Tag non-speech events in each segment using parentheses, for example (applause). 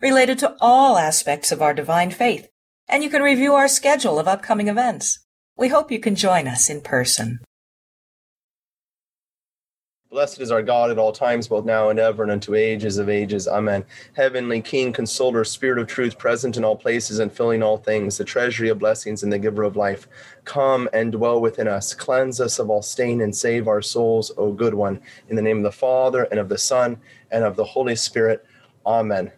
related to all aspects of our divine faith, and you can review our schedule of upcoming events. We hope you can join us in person. Blessed is our God at all times, both now and ever, and unto ages of ages. Amen. Heavenly King, Consoler, Spirit of truth, present in all places and filling all things, the treasury of blessings and the giver of life, come and dwell within us. Cleanse us of all stain and save our souls, O good one. In the name of the Father, and of the Son, and of the Holy Spirit. Amen.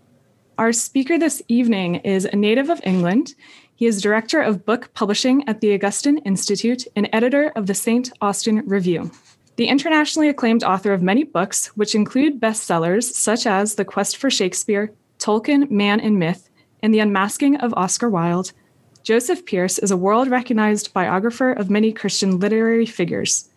Our speaker this evening is a native of England. He is director of book publishing at the Augustine Institute and editor of the St. Austin Review. The internationally acclaimed author of many books, which include bestsellers such as The Quest for Shakespeare, Tolkien, Man and Myth, and The Unmasking of Oscar Wilde, Joseph Pearce is a world recognized biographer of many Christian literary figures.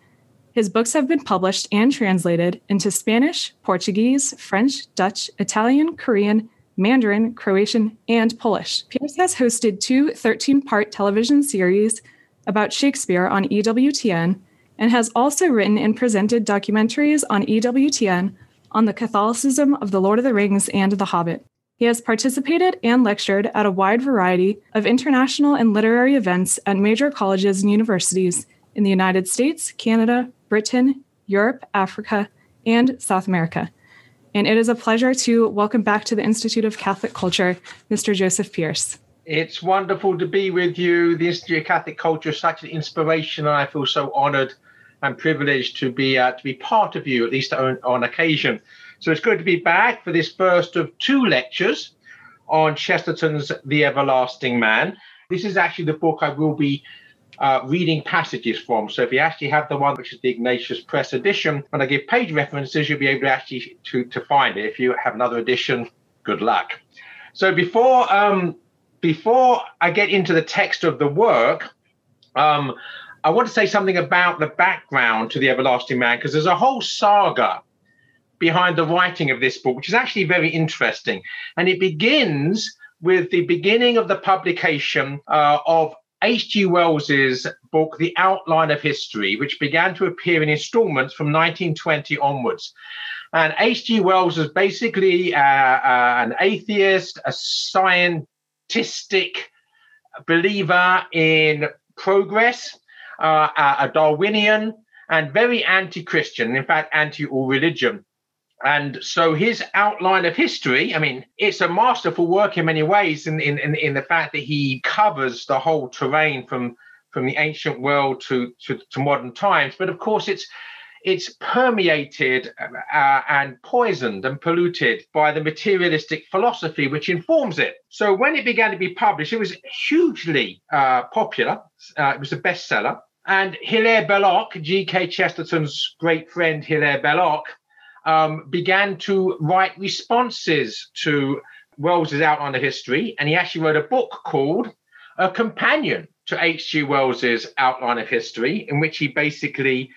His books have been published and translated into Spanish, Portuguese, French, Dutch, Italian, Korean, Mandarin, Croatian, and Polish. Pearce has hosted two 13 part television series about Shakespeare on EWTN and has also written and presented documentaries on EWTN on the Catholicism of The Lord of the Rings and The Hobbit. He has participated and lectured at a wide variety of international and literary events at major colleges and universities in the United States, Canada, Britain, Europe, Africa, and South America and it is a pleasure to welcome back to the Institute of Catholic Culture, Mr. Joseph Pearce. It's wonderful to be with you. The Institute of Catholic Culture is such an inspiration, and I feel so honored and privileged to be uh, to be part of you, at least on, on occasion. So it's good to be back for this first of two lectures on Chesterton's The Everlasting Man. This is actually the book I will be uh, reading passages from. So if you actually have the one which is the Ignatius Press edition, when I give page references, you'll be able to actually to, to find it. If you have another edition, good luck. So before um, before I get into the text of the work, um, I want to say something about the background to the Everlasting Man because there's a whole saga behind the writing of this book, which is actually very interesting, and it begins with the beginning of the publication uh, of H.G. Wells's book, The Outline of History, which began to appear in installments from 1920 onwards. And H.G. Wells was basically uh, uh, an atheist, a scientistic believer in progress, uh, a Darwinian, and very anti Christian, in fact, anti all religion. And so his outline of history, I mean, it's a masterful work in many ways in, in, in, in the fact that he covers the whole terrain from, from the ancient world to, to, to modern times. But of course, it's it's permeated uh, and poisoned and polluted by the materialistic philosophy which informs it. So when it began to be published, it was hugely uh, popular. Uh, it was a bestseller. And Hilaire Belloc, G.K. Chesterton's great friend Hilaire Belloc, um, began to write responses to Wells's outline of history, and he actually wrote a book called A Companion to H.G. Wells's outline of history, in which he basically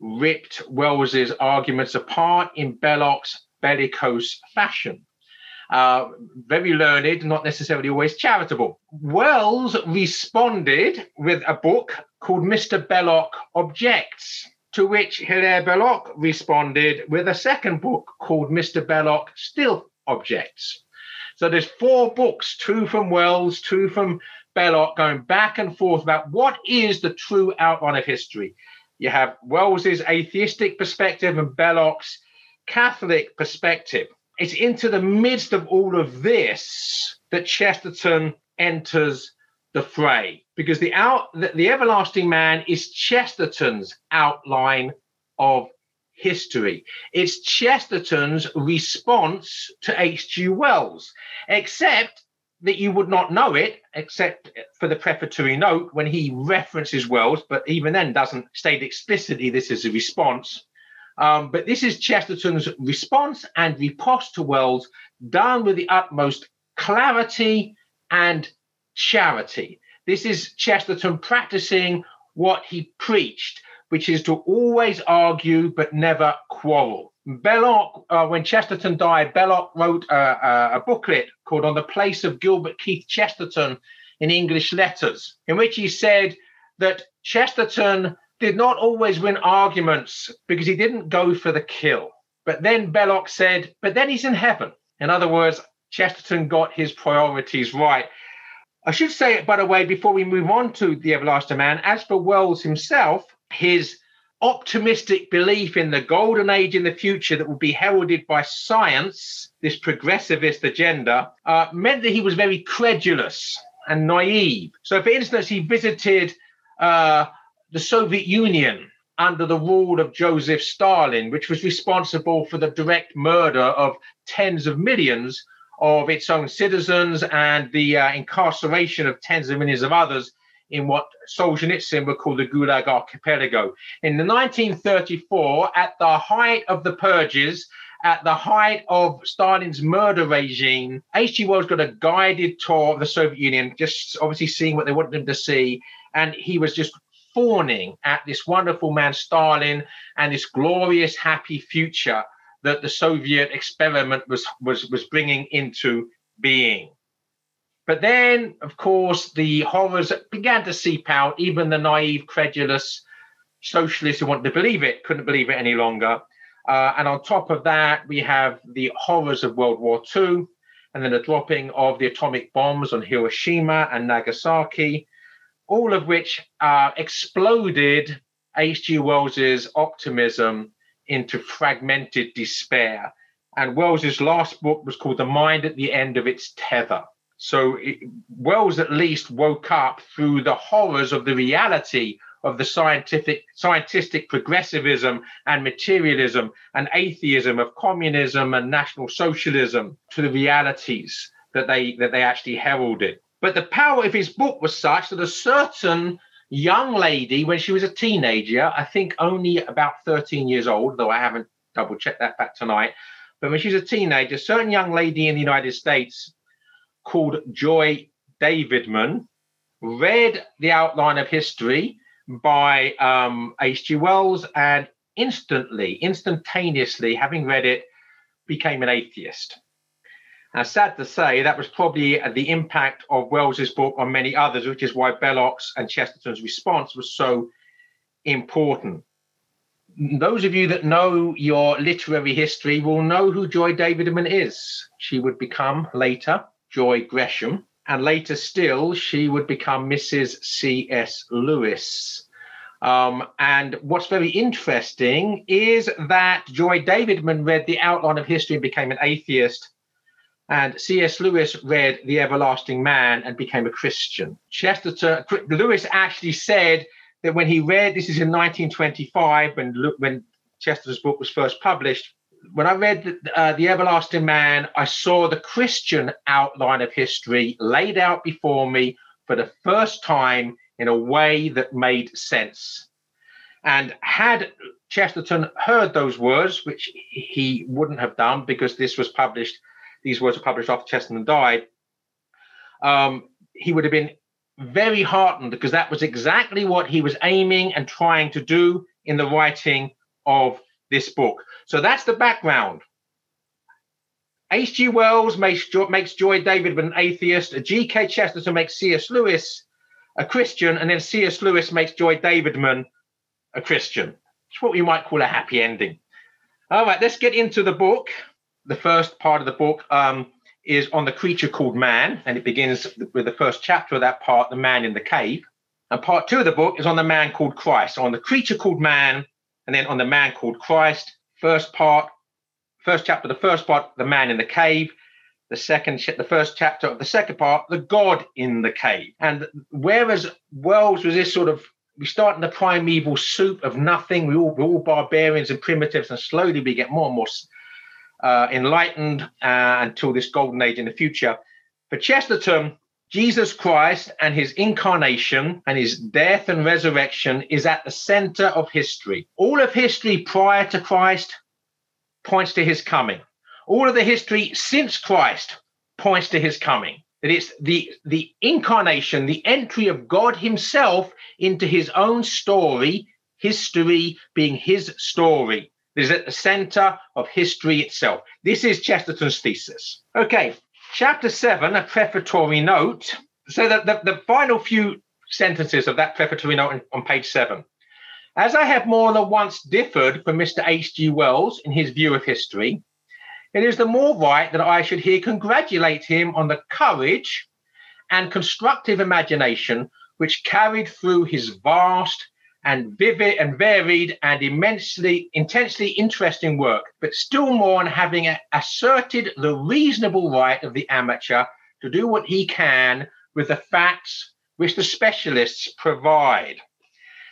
ripped Wells's arguments apart in Belloc's bellicose fashion. Uh, very learned, not necessarily always charitable. Wells responded with a book called Mr. Belloc Objects, to which Hilaire Belloc responded with a second book called Mr. Belloc Still Objects. So there's four books, two from Wells, two from Belloc, going back and forth about what is the true outline of history. You have Wells's atheistic perspective and Belloc's Catholic perspective. It's into the midst of all of this that Chesterton enters the fray because the out the, the everlasting man is Chesterton's outline of history. It's Chesterton's response to H.G. Wells, except that you would not know it, except for the prefatory note when he references Wells, but even then doesn't state explicitly this is a response. Um, but this is Chesterton's response and riposte to Wells, done with the utmost clarity and charity. This is Chesterton practicing what he preached, which is to always argue but never quarrel. Belloc, uh, when Chesterton died, Belloc wrote a, a, booklet called On the Place of Gilbert Keith Chesterton in English Letters, in which he said that Chesterton did not always win arguments because he didn't go for the kill. But then Belloc said, but then he's in heaven. In other words, Chesterton got his priorities right. I should say, it, by the way, before we move on to The Everlasting Man, as for Wells himself, his optimistic belief in the golden age in the future that would be heralded by science, this progressivist agenda, uh, meant that he was very credulous and naive. So, for instance, he visited uh, the Soviet Union under the rule of Joseph Stalin, which was responsible for the direct murder of tens of millions of its own citizens and the uh, incarceration of tens of millions of others in what Solzhenitsyn would call the Gulag Archipelago. In the 1934, at the height of the purges, at the height of Stalin's murder regime, H.G. Wells got a guided tour of the Soviet Union, just obviously seeing what they wanted him to see. And he was just fawning at this wonderful man, Stalin, and this glorious, happy future that the Soviet experiment was, was, was bringing into being. But then, of course, the horrors began to seep out. Even the naive, credulous socialists who wanted to believe it couldn't believe it any longer. Uh, and on top of that, we have the horrors of World War II, and then the dropping of the atomic bombs on Hiroshima and Nagasaki, all of which uh, exploded H.G. Wells's optimism into fragmented despair. And Wells's last book was called The Mind at the End of Its Tether. So it, Wells at least woke up through the horrors of the reality of the scientific scientific progressivism and materialism and atheism of communism and national socialism to the realities that they that they actually heralded. But the power of his book was such that a certain young lady, when she was a teenager, I think only about 13 years old, though I haven't double checked that back tonight. But when she was a teenager, a certain young lady in the United States called Joy Davidman read The Outline of History by um, H.G. Wells and instantly, instantaneously, having read it, became an atheist. Now, sad to say, that was probably the impact of Wells's book on many others, which is why Belloc's and Chesterton's response was so important. Those of you that know your literary history will know who Joy Davidman is. She would become later Joy Gresham, and later still, she would become Mrs. C.S. Lewis. Um, and what's very interesting is that Joy Davidman read The Outline of History and became an atheist and C.S. Lewis read The Everlasting Man and became a Christian. Chesterton, Lewis actually said that when he read, this is in 1925, when, when Chesterton's book was first published, when I read uh, The Everlasting Man, I saw the Christian outline of history laid out before me for the first time in a way that made sense. And had Chesterton heard those words, which he wouldn't have done because this was published these words were published after Chesterton died, um, he would have been very heartened because that was exactly what he was aiming and trying to do in the writing of this book. So that's the background. H.G. Wells makes, makes Joy David an atheist. G.K. Chesterton makes C.S. Lewis a Christian, and then C.S. Lewis makes Joy Davidman a Christian. It's what we might call a happy ending. All right, let's get into the book the first part of the book um, is on the creature called man, and it begins with the first chapter of that part, the man in the cave. And part two of the book is on the man called Christ, on the creature called man, and then on the man called Christ. First part, first chapter, the first part, the man in the cave. The second, the first chapter of the second part, the God in the cave. And whereas Wells was this sort of we start in the primeval soup of nothing. We all, we're all barbarians and primitives, and slowly we get more and more uh, enlightened uh, until this golden age in the future. For Chesterton, Jesus Christ and his incarnation and his death and resurrection is at the center of history. All of history prior to Christ points to his coming. All of the history since Christ points to his coming. that it's the the incarnation, the entry of God Himself into His own story, history being His story. That is at the center of history itself. This is Chesterton's thesis. Okay, chapter seven, a prefatory note. So that the, the final few sentences of that prefatory note on, on page seven. As I have more than once differed from Mr. H.G. Wells in his view of history, it is the more right that I should here congratulate him on the courage and constructive imagination which carried through his vast and vivid and varied and immensely, intensely interesting work, but still more on having asserted the reasonable right of the amateur to do what he can with the facts which the specialists provide.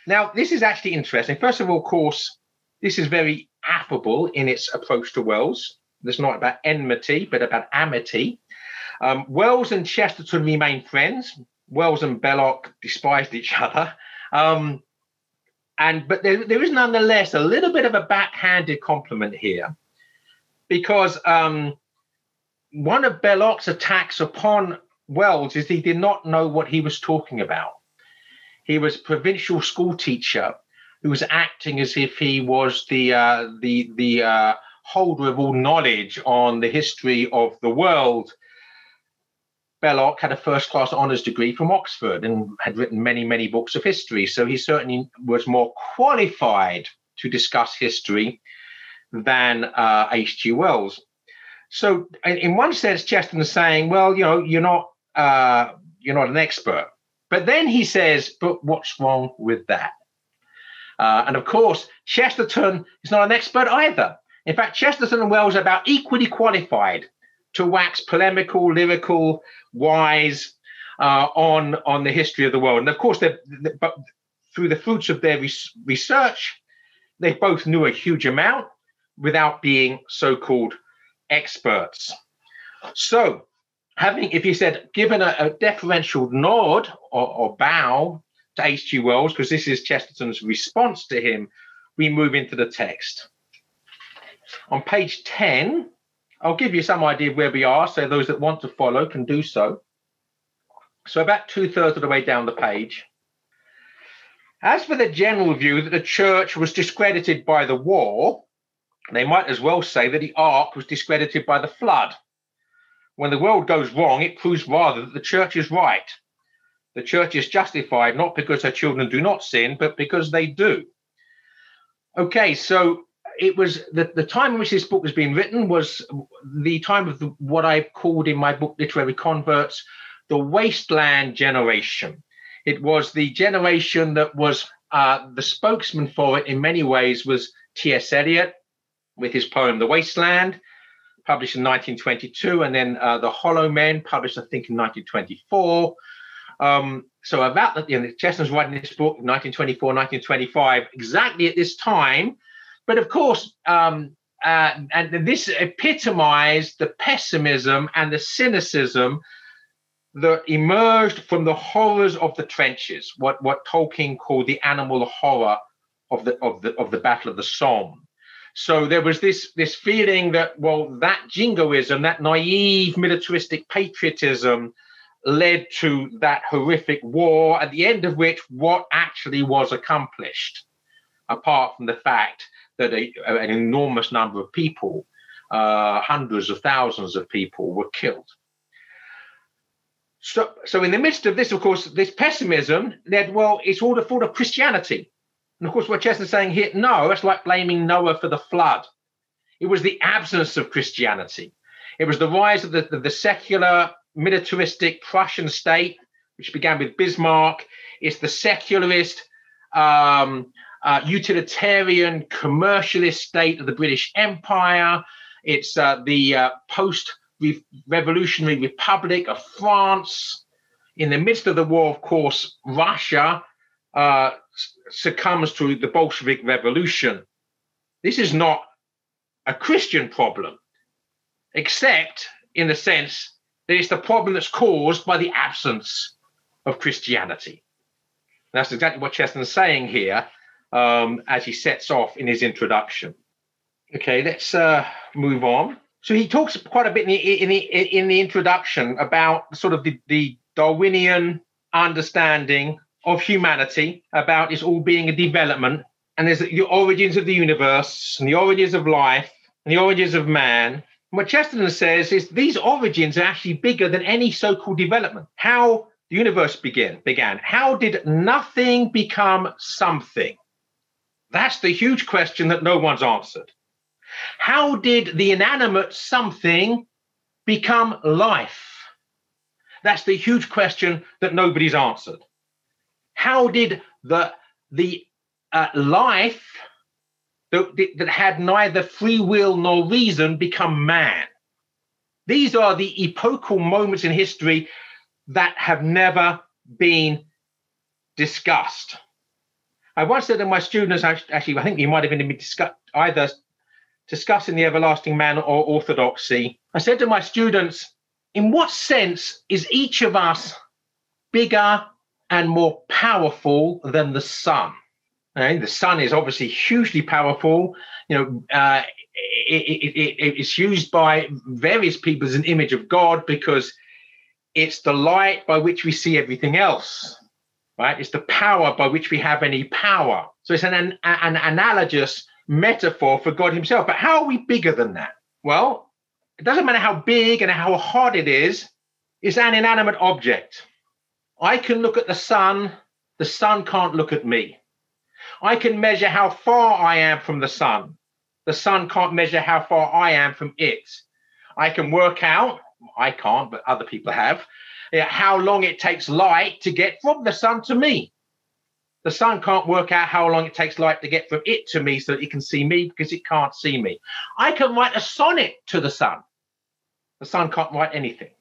Now, this is actually interesting. First of all, of course, this is very affable in its approach to Wells. It's not about enmity, but about amity. Um, Wells and Chesterton remain friends. Wells and Belloc despised each other. Um, and but there, there is nonetheless a little bit of a backhanded compliment here, because um, one of Belloc's attacks upon Wells is he did not know what he was talking about. He was a provincial school teacher who was acting as if he was the uh, the the uh, holder of all knowledge on the history of the world. Belloc had a first class honours degree from Oxford and had written many, many books of history. So he certainly was more qualified to discuss history than uh, H.G. Wells. So, in one sense, Chesterton is saying, well, you know, you're not uh, you're not an expert. But then he says, but what's wrong with that? Uh, and of course, Chesterton is not an expert either. In fact, Chesterton and Wells are about equally qualified to wax polemical, lyrical, wise uh, on on the history of the world. And of course, but through the fruits of their research, they both knew a huge amount without being so-called experts. So having, if you said, given a, a deferential nod or, or bow to H.G. Wells, because this is Chesterton's response to him, we move into the text. On page 10, I'll give you some idea of where we are, so those that want to follow can do so. So, about two thirds of the way down the page. As for the general view that the church was discredited by the war, they might as well say that the ark was discredited by the flood when the world goes wrong, it proves rather that the church is right. The church is justified not because her children do not sin, but because they do. Okay, so it was the, the time in which this book was being written was the time of the, what I called in my book Literary Converts the wasteland generation. It was the generation that was uh, the spokesman for it in many ways was T.S. Eliot with his poem The Wasteland published in 1922, and then uh, The Hollow Men, published, I think, in 1924. Um, so about you know, Chesterton's writing this book in 1924, 1925, exactly at this time. But of course, um, uh, and this epitomized the pessimism and the cynicism that emerged from the horrors of the trenches, what, what Tolkien called the animal horror of the of the of the Battle of the Somme. So there was this this feeling that well, that jingoism, that naive militaristic patriotism, led to that horrific war. At the end of which, what actually was accomplished, apart from the fact that a, an enormous number of people, uh, hundreds of thousands of people, were killed. So, so in the midst of this, of course, this pessimism led, well, it's all the fault of Christianity. And of course, what Chesterton's saying here, no, it's like blaming Noah for the flood. It was the absence of Christianity. It was the rise of the, the, the secular, militaristic Prussian state, which began with Bismarck. It's the secularist, um, uh, utilitarian, commercialist state of the British Empire. It's uh, the uh, post revolutionary republic of France. In the midst of the war, of course, Russia uh, succumbs to the Bolshevik Revolution. This is not a Christian problem, except in the sense that it's the problem that's caused by the absence of Christianity. That's exactly what Chesterton's saying here um, as he sets off in his introduction. Okay, let's uh, move on. So he talks quite a bit in the in the in the introduction about sort of the, the Darwinian understanding of humanity, about it all being a development, and there's the origins of the universe and the origins of life and the origins of man. And what Chesterton says is these origins are actually bigger than any so-called development. How the universe began began. How did nothing become something? That's the huge question that no one's answered. How did the inanimate something become life? That's the huge question that nobody's answered. How did the the uh, life that, that had neither free will nor reason become man? These are the epochal moments in history that have never been discussed. I once said to my students, actually, I think you might have been discuss, either discussing the everlasting man or orthodoxy. I said to my students, in what sense is each of us bigger and more powerful than the sun? Okay? The sun is obviously hugely powerful. You know, uh, it, it, it, it's used by various people as an image of God because it's the light by which we see everything else, right? It's the power by which we have any power. So it's an, an, an analogous metaphor for God Himself. But how are we bigger than that? Well, it doesn't matter how big and how hard it is, it's an inanimate object. I can look at the sun, the sun can't look at me. I can measure how far I am from the sun. The sun can't measure how far I am from it. I can work out, I can't, but other people have, how long it takes light to get from the sun to me. The sun can't work out how long it takes light to get from it to me so that it can see me because it can't see me. I can write a sonnet to the sun. The sun can't write anything.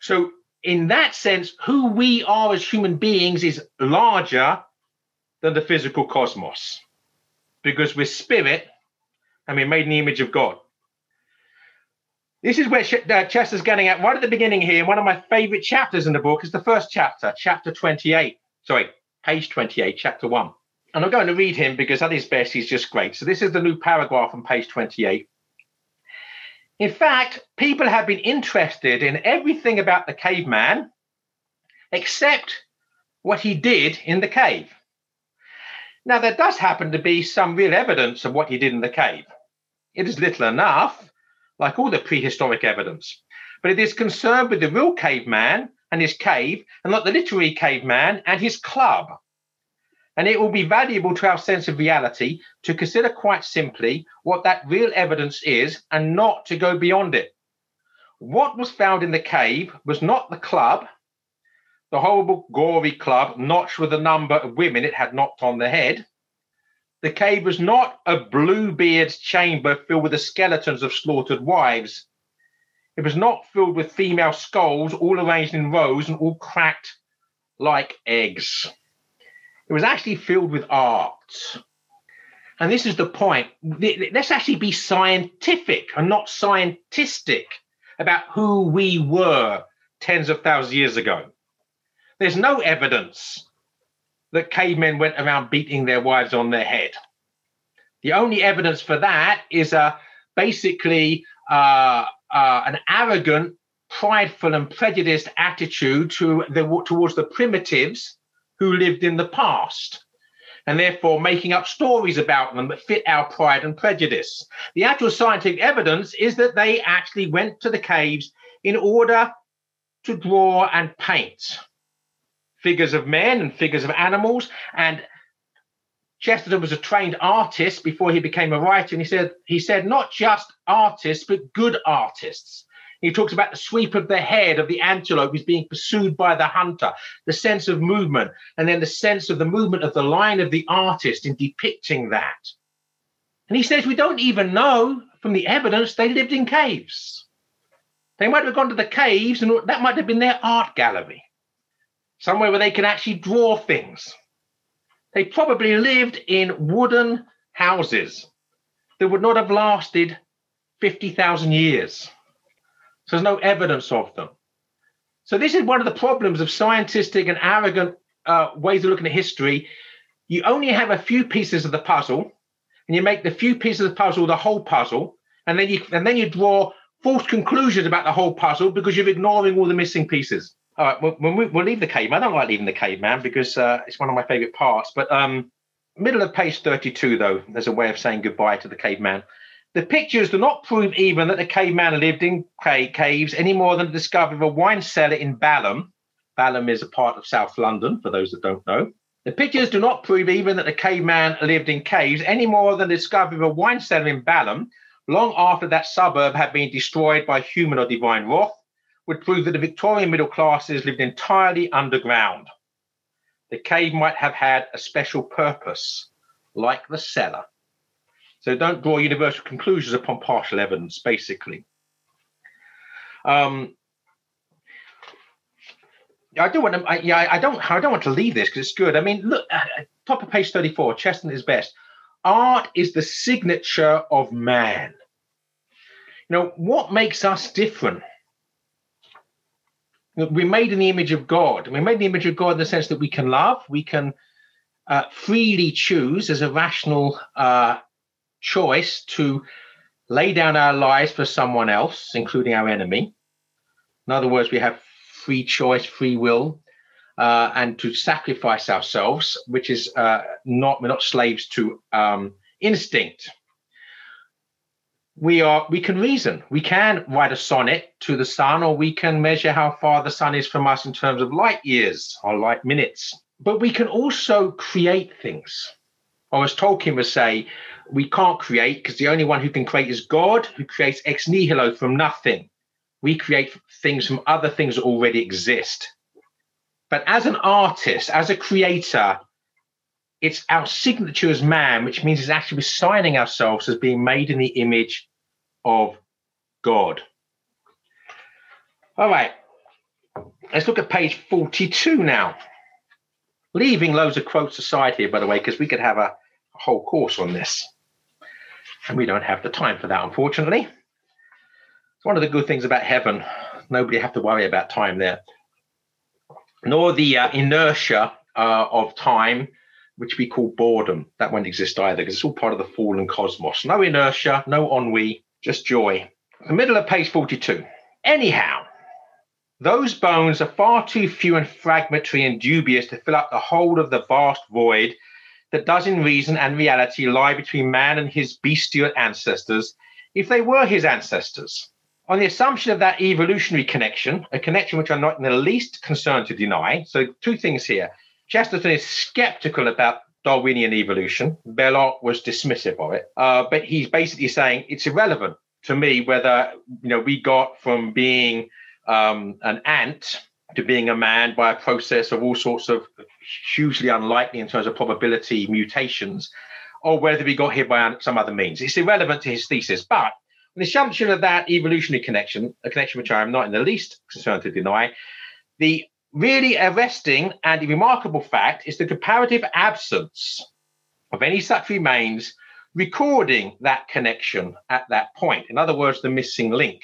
So, in that sense, who we are as human beings is larger than the physical cosmos because we're spirit and we're made in the image of God. This is where uh, Chester's getting at right at the beginning here. One of my favorite chapters in the book is the first chapter, chapter 28. Sorry, page 28, chapter 1. And I'm going to read him because at his best, he's just great. So, this is the new paragraph on page 28. In fact, people have been interested in everything about the caveman except what he did in the cave. Now, there does happen to be some real evidence of what he did in the cave. It is little enough, like all the prehistoric evidence, but it is concerned with the real caveman and his cave, and not the literary caveman and his club. And it will be valuable to our sense of reality to consider quite simply what that real evidence is and not to go beyond it. What was found in the cave was not the club, the horrible, gory club notched with the number of women it had knocked on the head. The cave was not a Bluebeard's chamber filled with the skeletons of slaughtered wives. It was not filled with female skulls, all arranged in rows and all cracked like eggs. It was actually filled with art. And this is the point. Let's actually be scientific and not scientistic about who we were tens of thousands of years ago. There's no evidence that cavemen went around beating their wives on their head. The only evidence for that is a basically uh, uh, an arrogant, prideful, and prejudiced attitude to the, towards the primitives who lived in the past, and therefore making up stories about them that fit our pride and prejudice. The actual scientific evidence is that they actually went to the caves in order to draw and paint figures of men and figures of animals. And Chesterton was a trained artist before he became a writer, and he said he said not just artists but good artists. He talks about the sweep of the head of the antelope who's being pursued by the hunter, the sense of movement, and then the sense of the movement of the line of the artist in depicting that. And he says we don't even know from the evidence they lived in caves. They might have gone to the caves, and that might have been their art gallery, somewhere where they can actually draw things. They probably lived in wooden houses that would not have lasted 50,000 years. So there's no evidence of them. So this is one of the problems of scientific and arrogant uh, ways of looking at history. You only have a few pieces of the puzzle, and you make the few pieces of the puzzle the whole puzzle, and then you and then you draw false conclusions about the whole puzzle because you're ignoring all the missing pieces. All right, we'll, we'll, we'll leave the caveman. I don't like leaving the caveman because uh, it's one of my favorite parts. But um, middle of page 32, though, there's a way of saying goodbye to the caveman. The pictures do not prove even that the caveman lived in caves any more than the discovery of a wine cellar in Balham. Balham is a part of South London, for those that don't know. The pictures do not prove even that the caveman lived in caves any more than the discovery of a wine cellar in Balham, long after that suburb had been destroyed by human or divine wrath, would prove that the Victorian middle classes lived entirely underground. The cave might have had a special purpose, like the cellar. So don't draw universal conclusions upon partial evidence, basically. Um, I do want to. I, yeah, I don't. I don't want to leave this because it's good. I mean, look, uh, top of page thirty-four. Chesterton is best. Art is the signature of man. You know what makes us different? We're made in the image of God. We're made in the image of God in the sense that we can love, we can uh, freely choose as a rational uh, choice to lay down our lives for someone else, including our enemy. In other words, we have free choice, free will, uh, and to sacrifice ourselves, which is uh, not we're not slaves to um, instinct. We are we can reason. We can write a sonnet to the sun, or we can measure how far the sun is from us in terms of light years or light minutes. But we can also create things. Or as Tolkien would say, we can't create because the only one who can create is God, who creates ex nihilo from nothing. We create things from other things that already exist. But as an artist, as a creator, it's our signature as man, which means it's actually signing ourselves as being made in the image of God. All right, let's look at page 42 now. Leaving loads of quotes aside here, by the way, because we could have a, a whole course on this. And we don't have the time for that, unfortunately. It's one of the good things about heaven. Nobody have to worry about time there, nor the uh, inertia uh, of time, which we call boredom. That won't exist either because it's all part of the fallen cosmos. No inertia, no ennui, just joy. The middle of page 42. Anyhow, those bones are far too few and fragmentary and dubious to fill up the whole of the vast void that does in reason and reality lie between man and his bestial ancestors, if they were his ancestors on the assumption of that evolutionary connection, a connection which I'm not in the least concerned to deny. So, two things here. Chesterton is skeptical about Darwinian evolution. Belloc was dismissive of it, uh, but he's basically saying it's irrelevant to me whether you know we got from being um, an ant to being a man by a process of all sorts of hugely unlikely in terms of probability mutations, or whether we got here by some other means. It's irrelevant to his thesis, but the assumption of that evolutionary connection, a connection which I am not in the least concerned to deny, the really arresting and remarkable fact is the comparative absence of any such remains recording that connection at that point. In other words, the missing link.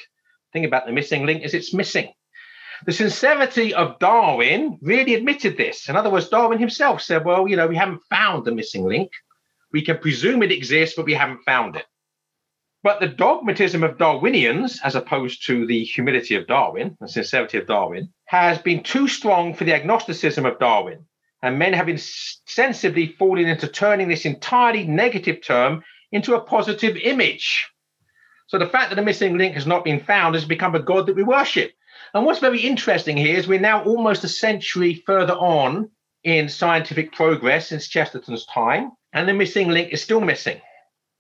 The thing about the missing link is it's missing. The sincerity of Darwin really admitted this. In other words, Darwin himself said, well, you know, we haven't found the missing link. We can presume it exists, but we haven't found it. But the dogmatism of Darwinians, as opposed to the humility of Darwin, the sincerity of Darwin, has been too strong for the agnosticism of Darwin. And men have insensibly fallen into turning this entirely negative term into a positive image. So the fact that the missing link has not been found has become a god that we worship. And what's very interesting here is we're now almost a century further on in scientific progress since Chesterton's time, and the missing link is still missing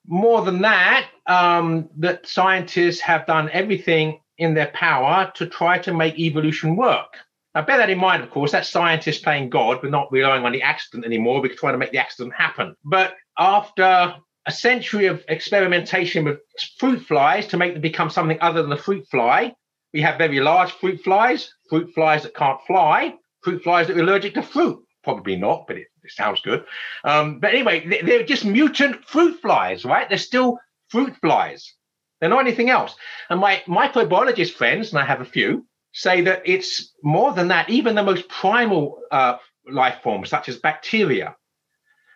more than that, um, that scientists have done everything in their power to try to make evolution work. Now, bear that in mind, of course, that's scientists playing God. We're not relying on the accident anymore. We're trying to make the accident happen. But after a century of experimentation with fruit flies to make them become something other than a fruit fly, we have very large fruit flies, fruit flies that can't fly, fruit flies that are allergic to fruit. Probably not, but it, it sounds good. Um, but anyway, they're just mutant fruit flies, right? They're still fruit flies. They're not anything else. And my microbiologist friends, and I have a few, say that it's more than that. Even the most primal uh, life forms, such as bacteria,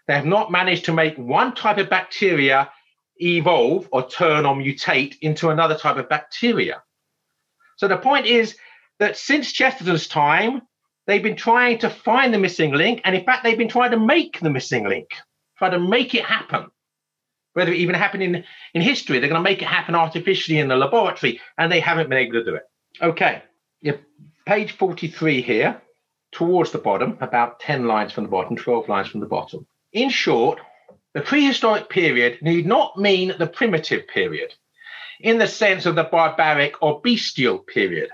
they have not managed to make one type of bacteria evolve or turn or mutate into another type of bacteria. So the point is that since Chesterton's time, they've been trying to find the missing link. And in fact, they've been trying to make the missing link, try to make it happen. Whether it even happened in, in history, they're going to make it happen artificially in the laboratory, and they haven't been able to do it. Okay, page 43 here, towards the bottom, about 10 lines from the bottom, 12 lines from the bottom. In short, the prehistoric period need not mean the primitive period in the sense of the barbaric or bestial period.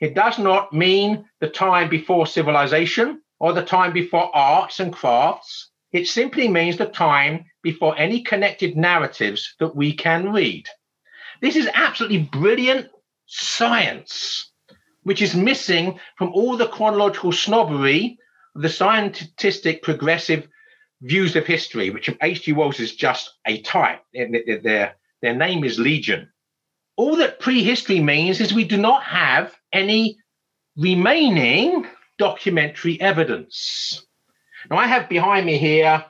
It does not mean the time before civilization or the time before arts and crafts. It simply means the time before any connected narratives that we can read. This is absolutely brilliant science, which is missing from all the chronological snobbery of the scientific progressive views of history, which H.G. Wells is just a type. Their, their name is Legion. All that prehistory means is we do not have any remaining documentary evidence. Now, I have behind me here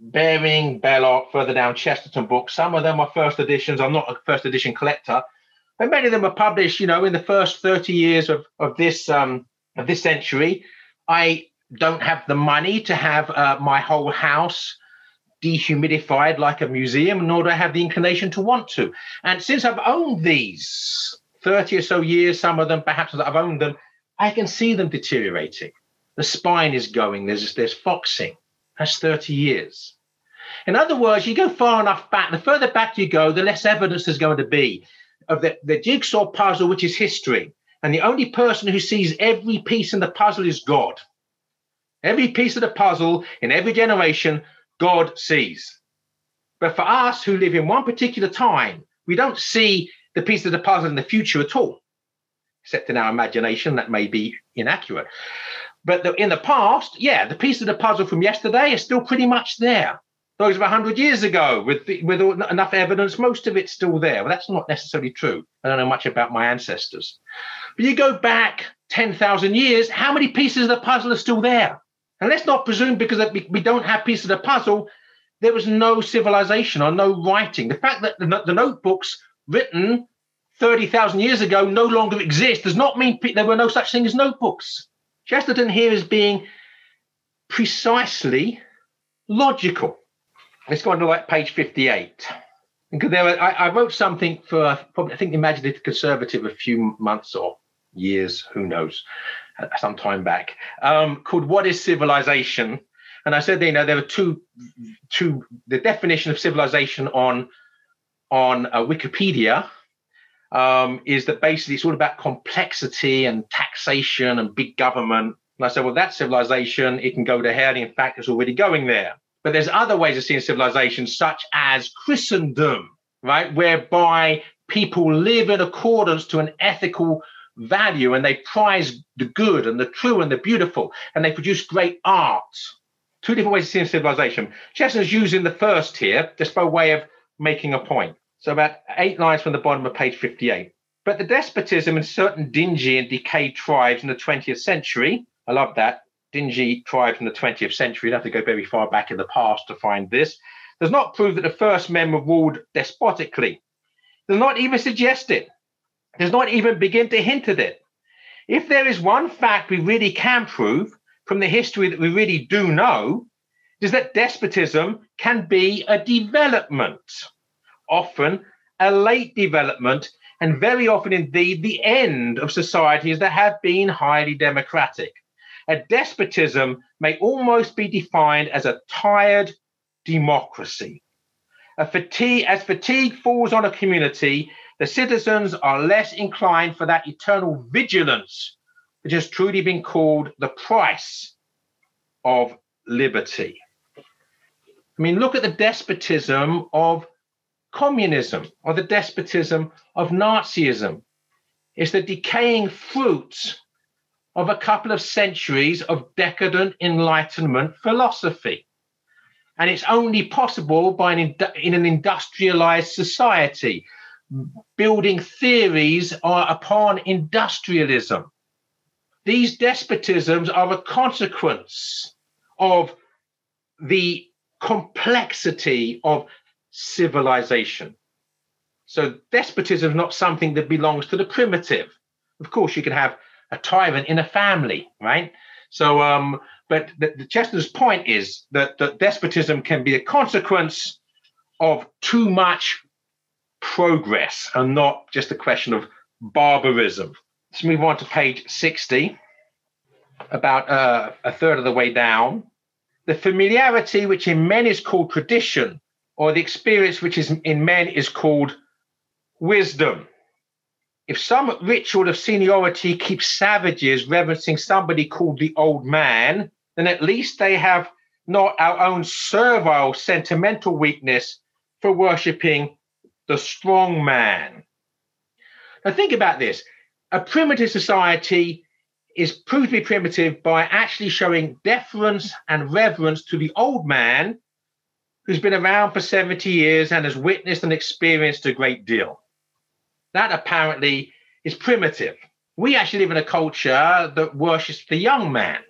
Baring, Belloc, further down Chesterton books. Some of them are first editions. I'm not a first edition collector, but many of them are published, you know, in the first 30 years of, of this um, of this century. I don't have the money to have uh, my whole house dehumidified like a museum, nor do I have the inclination to want to. And since I've owned these 30 or so years, some of them perhaps I've owned them, I can see them deteriorating. The spine is going, there's, there's foxing. That's 30 years. In other words, you go far enough back, the further back you go, the less evidence there's going to be of the, the jigsaw puzzle, which is history. And the only person who sees every piece in the puzzle is God. Every piece of the puzzle in every generation, God sees. But for us who live in one particular time, we don't see the piece of the puzzle in the future at all, except in our imagination that may be inaccurate. But the, in the past, yeah, the piece of the puzzle from yesterday is still pretty much there. Those of 100 years ago, with, with enough evidence, most of it's still there. Well, that's not necessarily true. I don't know much about my ancestors. But you go back 10,000 years, how many pieces of the puzzle are still there? And let's not presume because we don't have pieces of the puzzle, there was no civilization or no writing. The fact that the, notebooks written 30,000 years ago no longer exist does not mean there were no such thing as notebooks. Chesterton here is being precisely logical. Let's go on to like page 58. Because there, I, I, wrote something for probably I think Imaginative Conservative a few months or years, who knows, some time back, um, called "What is Civilization?" And I said, you know, there were two, two. The definition of civilization on on uh, Wikipedia um, is that basically it's all about complexity and taxation and big government. And I said, well, that civilization, it can go to hell. In fact, it's already going there. But there's other ways of seeing civilization, such as Christendom, right, whereby people live in accordance to an ethical value and they prize the good and the true and the beautiful and they produce great art. Two different ways of seeing civilization. Chesterton's using the first here just by way of making a point. So about eight lines from the bottom of page 58. But the despotism in certain dingy and decayed tribes in the 20th century, I love that, dingy tribes in the 20th century, you'd have to go very far back in the past to find this, does not prove that the first men were ruled despotically. Does not even suggest it does not even begin to hint at it. If there is one fact we really can prove from the history that we really do know, is that despotism can be a development, often a late development, and very often indeed the end of societies that have been highly democratic. A despotism may almost be defined as a tired democracy. A fatigue, as fatigue falls on a community, the citizens are less inclined for that eternal vigilance, which has truly been called the price of liberty. I mean, look at the despotism of communism or the despotism of Nazism. It's the decaying fruit of a couple of centuries of decadent Enlightenment philosophy. And it's only possible by an, in an industrialized society building theories are upon industrialism. These despotisms are a consequence of the complexity of civilization. So despotism is not something that belongs to the primitive. Of course, you can have a tyrant in a family, right? So, um, but the, the Chesterton's point is that, that despotism can be a consequence of too much progress and not just a question of barbarism. Let's move on to page 60, about uh, a third of the way down. The familiarity, which in men is called tradition, or the experience which is in men is called wisdom. If some ritual of seniority keeps savages reverencing somebody called the old man, then at least they have not our own servile sentimental weakness for worshipping the strong man. Now, think about this a primitive society is proved to be primitive by actually showing deference and reverence to the old man who's been around for 70 years and has witnessed and experienced a great deal. That apparently is primitive. We actually live in a culture that worships the young man,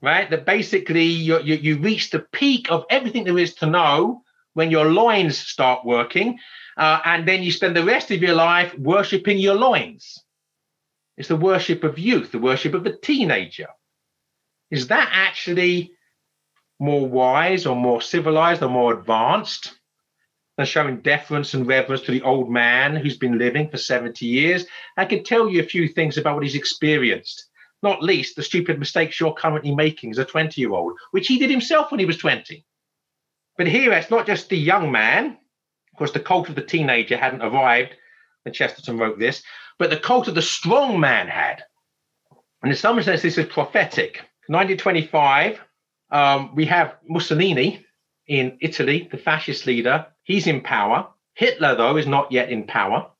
right? That basically you, you, you reach the peak of everything there is to know when your loins start working, uh, and then you spend the rest of your life worshipping your loins. It's the worship of youth, the worship of a teenager. Is that actually more wise or more civilized or more advanced? than showing deference and reverence to the old man who's been living for 70 years. I can tell you a few things about what he's experienced, not least the stupid mistakes you're currently making as a 20 year old, which he did himself when he was 20. But here it's not just the young man, course, the cult of the teenager hadn't arrived when Chesterton wrote this, but the cult of the strong man had. And in some sense, this is prophetic. 1925, um, we have Mussolini in Italy, the fascist leader, He's in power. Hitler, though, is not yet in power.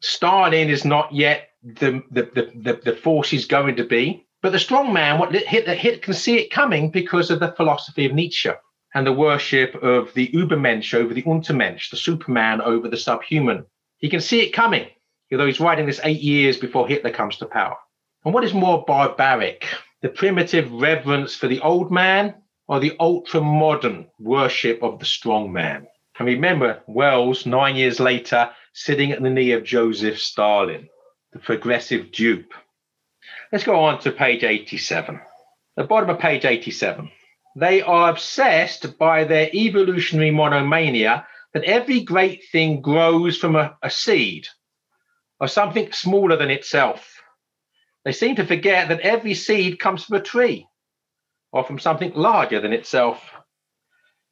Stalin is not yet the, the, the, the, the force he's going to be. But the strong man, what Hitler, Hitler can see it coming because of the philosophy of Nietzsche and the worship of the Übermensch over the Untermensch, the Superman over the subhuman. He can see it coming, although he's writing this eight years before Hitler comes to power. And what is more barbaric, the primitive reverence for the old man or the ultra modern worship of the strong man? And remember, Wells, nine years later, sitting at the knee of Joseph Stalin, the progressive dupe. Let's go on to page 87. The bottom of page 87. They are obsessed by their evolutionary monomania that every great thing grows from a, a seed or something smaller than itself. They seem to forget that every seed comes from a tree or from something larger than itself.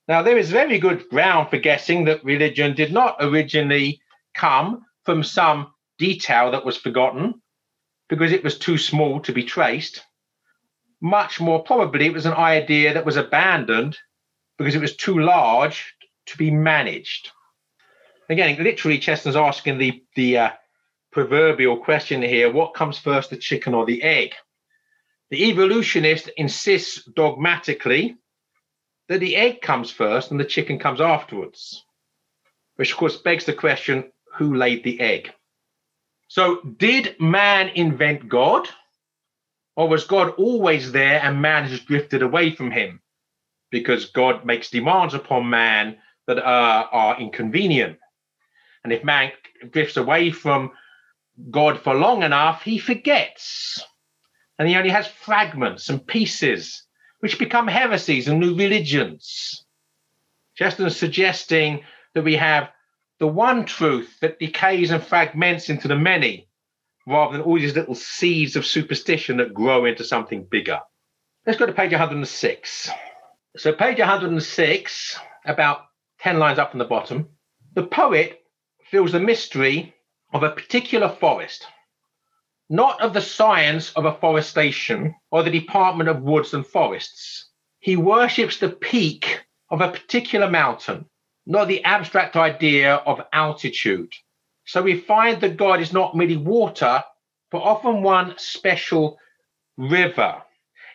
Now, there is very good ground for guessing that religion did not originally come from some detail that was forgotten because it was too small to be traced. Much more probably, it was an idea that was abandoned because it was too large to be managed. Again, literally, Chesterton's asking the, the uh, proverbial question here what comes first, the chicken or the egg? The evolutionist insists dogmatically that the egg comes first and the chicken comes afterwards, which of course begs the question who laid the egg? So, did man invent God? Or was God always there and man has drifted away from him? Because God makes demands upon man that uh, are inconvenient. And if man drifts away from God for long enough, he forgets. And he only has fragments and pieces which become heresies and new religions. Chesterton is suggesting that we have the one truth that decays and fragments into the many, rather than all these little seeds of superstition that grow into something bigger. Let's go to page 106. So, page 106, about 10 lines up from the bottom, the poet feels the mystery of a particular forest not of the science of afforestation or the Department of Woods and Forests. He worships the peak of a particular mountain, not the abstract idea of altitude. So we find that God is not merely water, but often one special river.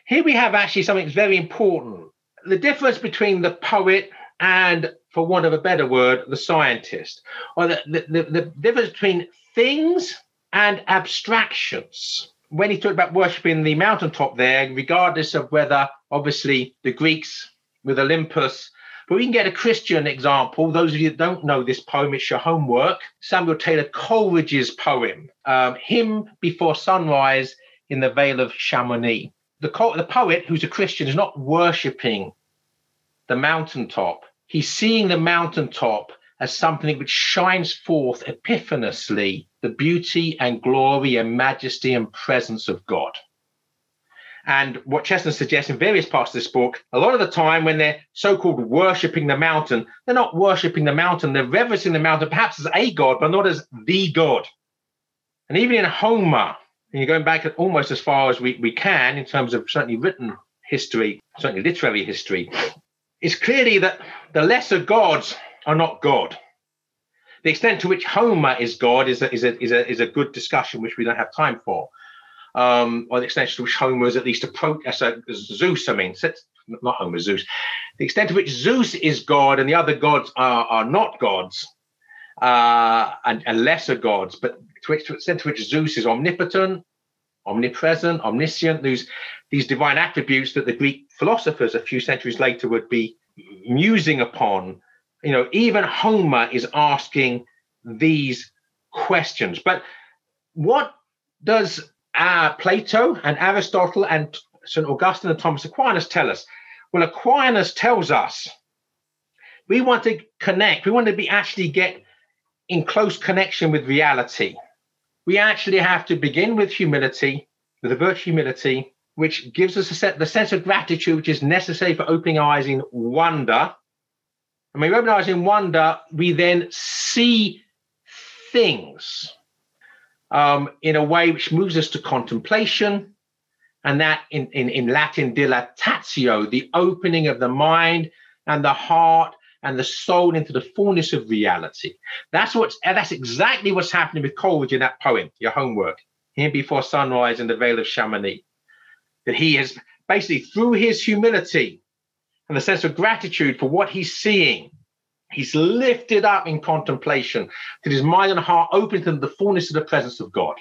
Here we have actually something that's very important. The difference between the poet and, for want of a better word, the scientist, or the, the, the, the difference between things and abstractions. When he talked about worshipping the mountaintop there, regardless of whether obviously the Greeks with Olympus, But we can get a Christian example. Those of you that don't know this poem, it's your homework. Samuel Taylor Coleridge's poem, um, Hymn Before Sunrise in the Vale of Chamonix. The, the poet, who's a Christian, is not worshipping the mountaintop. He's seeing the mountaintop as something which shines forth epiphanously the beauty and glory and majesty and presence of God. And what Chesterton suggests in various parts of this book, a lot of the time when they're so called worshipping the mountain, they're not worshipping the mountain, they're reverencing the mountain perhaps as a God, but not as the God. And even in Homer, and you're going back almost as far as we, we can in terms of certainly written history, certainly literary history, it's clearly that the lesser gods are not God. The extent to which Homer is God is a, is a, is a, is a good discussion, which we don't have time for. Um, or the extent to which Homer is at least approach as a Zeus, I mean, not Homer, Zeus. The extent to which Zeus is God and the other gods are, are not gods uh, and, and lesser gods, but to, which, to the extent to which Zeus is omnipotent, omnipresent, omniscient, these, these divine attributes that the Greek philosophers a few centuries later would be musing upon you know, even Homer is asking these questions. But what does uh, Plato and Aristotle and St. Augustine and Thomas Aquinas tell us? Well, Aquinas tells us we want to connect, we want to be actually get in close connection with reality. We actually have to begin with humility, with a virtue humility, which gives us set, the sense of gratitude which is necessary for opening eyes in wonder and when we recognize in wonder, we then see things um, in a way which moves us to contemplation. And that in, in, in Latin, dilatatio, the opening of the mind and the heart and the soul into the fullness of reality. That's what's that's exactly what's happening with Coleridge in that poem, your homework, Hymn Before Sunrise in the Vale of Chamonix. That he has basically through his humility and the sense of gratitude for what he's seeing. He's lifted up in contemplation that his mind and heart open to the fullness of the presence of God.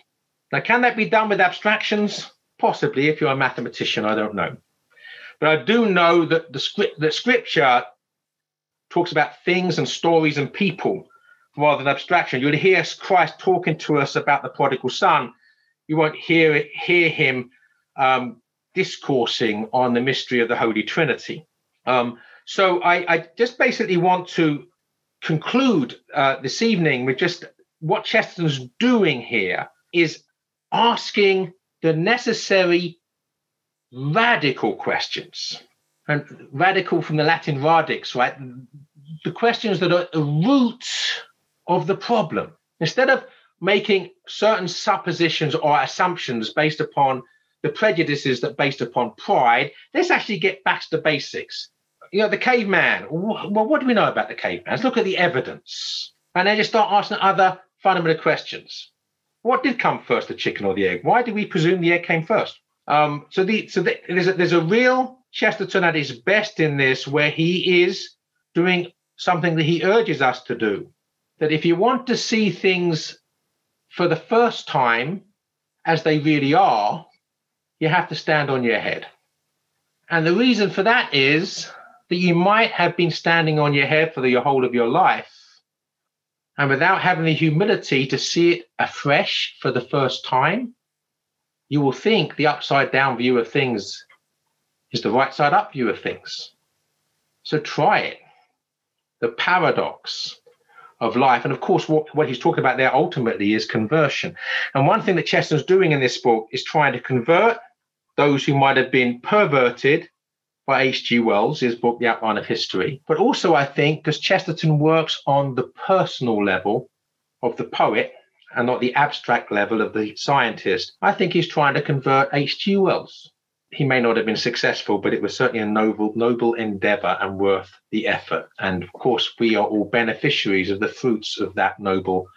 Now, can that be done with abstractions? Possibly, if you're a mathematician, I don't know. But I do know that the script that scripture talks about things and stories and people rather than abstraction. You'll hear Christ talking to us about the prodigal son. You won't hear it, hear him um, discoursing on the mystery of the Holy Trinity. Um, so I, I, just basically want to conclude uh, this evening with just what Chesterton's doing here is asking the necessary radical questions. And radical from the Latin radix, right? The questions that are at the root of the problem. Instead of making certain suppositions or assumptions based upon the prejudices that based upon pride, let's actually get back to the basics you know, the caveman. Well, what do we know about the caveman? Let's look at the evidence. And then just start asking other fundamental questions. What did come first, the chicken or the egg? Why do we presume the egg came first? Um, so the, so the, there's, a, there's a real Chesterton at his best in this where he is doing something that he urges us to do. That if you want to see things for the first time as they really are, you have to stand on your head. And the reason for that is that you might have been standing on your head for the whole of your life. And without having the humility to see it afresh for the first time, you will think the upside down view of things is the right side up view of things. So try it. The paradox of life. And of course, what, what he's talking about there ultimately is conversion. And one thing that Chesterton's doing in this book is trying to convert those who might have been perverted by H.G. Wells, his book, The Outline of History. But also, I think, because Chesterton works on the personal level of the poet and not the abstract level of the scientist, I think he's trying to convert H.G. Wells. He may not have been successful, but it was certainly a noble, noble endeavor and worth the effort. And of course, we are all beneficiaries of the fruits of that noble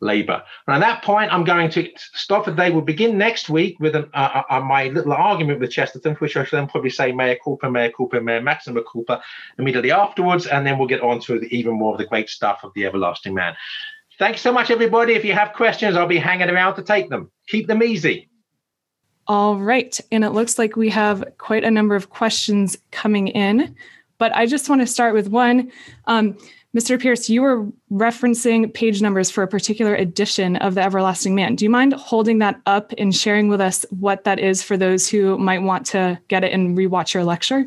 Labour. And at that point, I'm going to stop the day. We'll begin next week with an, uh, uh, uh, my little argument with Chesterton, which I shall then probably say mea culpa, mea culpa, mea maxima culpa immediately afterwards. And then we'll get on to even more of the great stuff of the everlasting man. Thanks so much, everybody. If you have questions, I'll be hanging around to take them. Keep them easy. All right. And it looks like we have quite a number of questions coming in. But I just want to start with one. Um, Mr. Pearce, you were referencing page numbers for a particular edition of The Everlasting Man. Do you mind holding that up and sharing with us what that is for those who might want to get it and rewatch your lecture?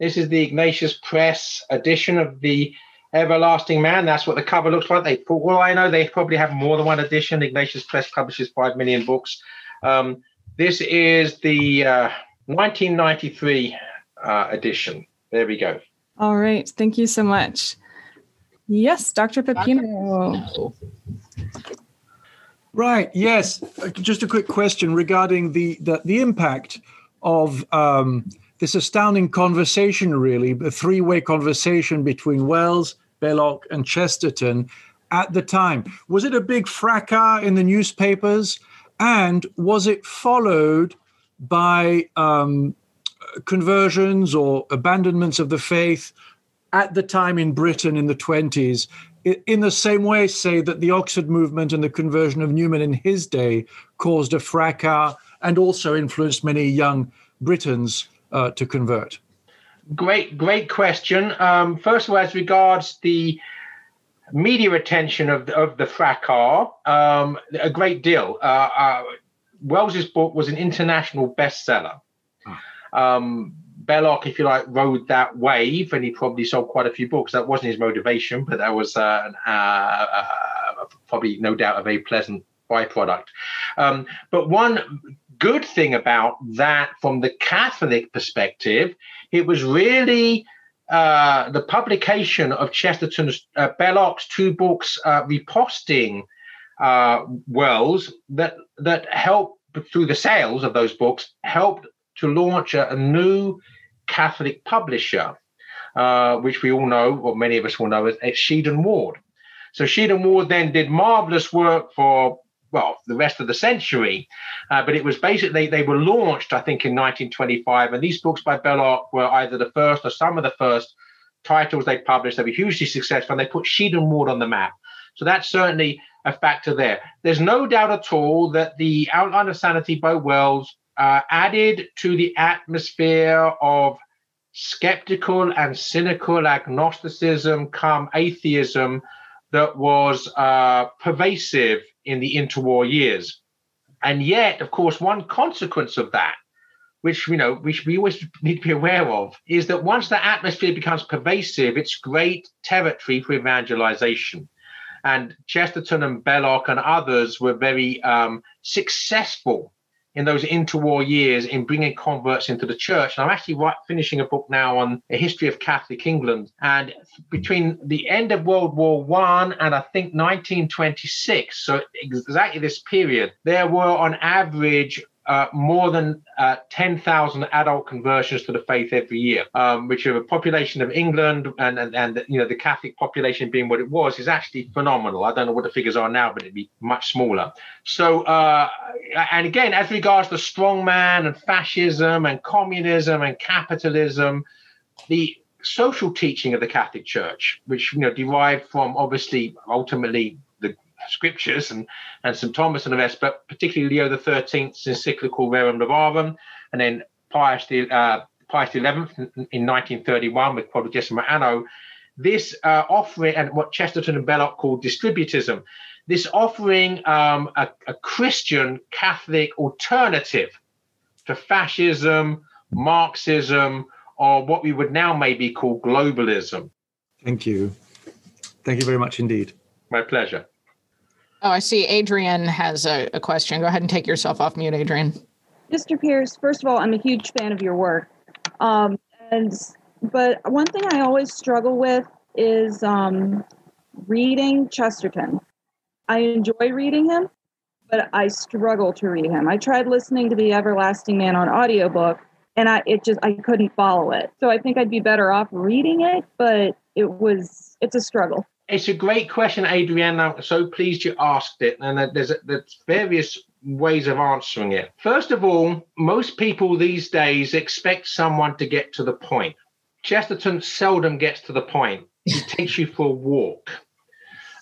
This is the Ignatius Press edition of The Everlasting Man. That's what the cover looks like. They, all I know, they probably have more than one edition. Ignatius Press publishes 5 million books. Um, this is the uh, 1993 uh, edition. There we go. All right. Thank you so much. Yes, Dr. Pepino. Right. Yes. Just a quick question regarding the the, the impact of um, this astounding conversation. Really, a three way conversation between Wells, Belloc, and Chesterton at the time. Was it a big fracas in the newspapers, and was it followed by um, conversions or abandonments of the faith at the time in Britain in the 20s, in the same way, say that the Oxford movement and the conversion of Newman in his day caused a fracas and also influenced many young Britons uh, to convert? Great, great question. Um, first of all, as regards the media attention of the, of the fracas, um, a great deal. Uh, uh, Wells's book was an international bestseller. Ah. Um, Belloc, if you like, rode that wave, and he probably sold quite a few books. That wasn't his motivation, but that was uh, uh, uh, probably, no doubt, a very pleasant byproduct. Um, but one good thing about that, from the Catholic perspective, it was really uh, the publication of Chesterton's uh, Belloc's two books uh, reposting uh, Wells that that helped through the sales of those books helped to launch a, a new Catholic publisher, uh, which we all know, or many of us will know, as Sheed and Ward. So Sheed and Ward then did marvelous work for well the rest of the century, uh, but it was basically they were launched I think in 1925, and these books by Belloc were either the first or some of the first titles they published. They were hugely successful, and they put Sheed and Ward on the map. So that's certainly a factor there. There's no doubt at all that the Outline of Sanity by Wells uh, added to the atmosphere of skeptical and cynical agnosticism come atheism that was uh, pervasive in the interwar years. And yet, of course, one consequence of that, which you know, which we always need to be aware of, is that once the atmosphere becomes pervasive, it's great territory for evangelization. And Chesterton and Belloc and others were very um, successful in those interwar years in bringing converts into the church. And I'm actually right, finishing a book now on the history of Catholic England. And between the end of World War One and I think 1926, so exactly this period, there were on average uh, more than uh, 10,000 adult conversions to the faith every year, um, which of a population of England and, and, and you know the Catholic population being what it was is actually phenomenal. I don't know what the figures are now, but it'd be much smaller. So, uh, and again, as regards to strongman and fascism and communism and capitalism, the social teaching of the Catholic Church, which you know derived from obviously ultimately scriptures and, and St. Thomas and the rest, but particularly Leo the Thirteenth's encyclical Rerum Novarum, and then Pius the uh, Pius XI in 1931 with Quadragesimo Anno. This uh, offering and what Chesterton and Belloc called distributism, this offering um, a, a Christian Catholic alternative to fascism, Marxism, or what we would now maybe call globalism. Thank you. Thank you very much indeed. My pleasure. Oh, I see. Adrian has a, a, question. Go ahead and take yourself off mute, Adrian. Mr. Pearce, first of all, I'm a huge fan of your work. Um, and but one thing I always struggle with is um, reading Chesterton. I enjoy reading him, but I struggle to read him. I tried listening to The Everlasting Man on audiobook and I it just I couldn't follow it. So I think I'd be better off reading it, but it was it's a struggle. It's a great question, Adrian. I'm so pleased you asked it. And there's, there's various ways of answering it. First of all, most people these days expect someone to get to the point. Chesterton seldom gets to the point. He (laughs) takes you for a walk.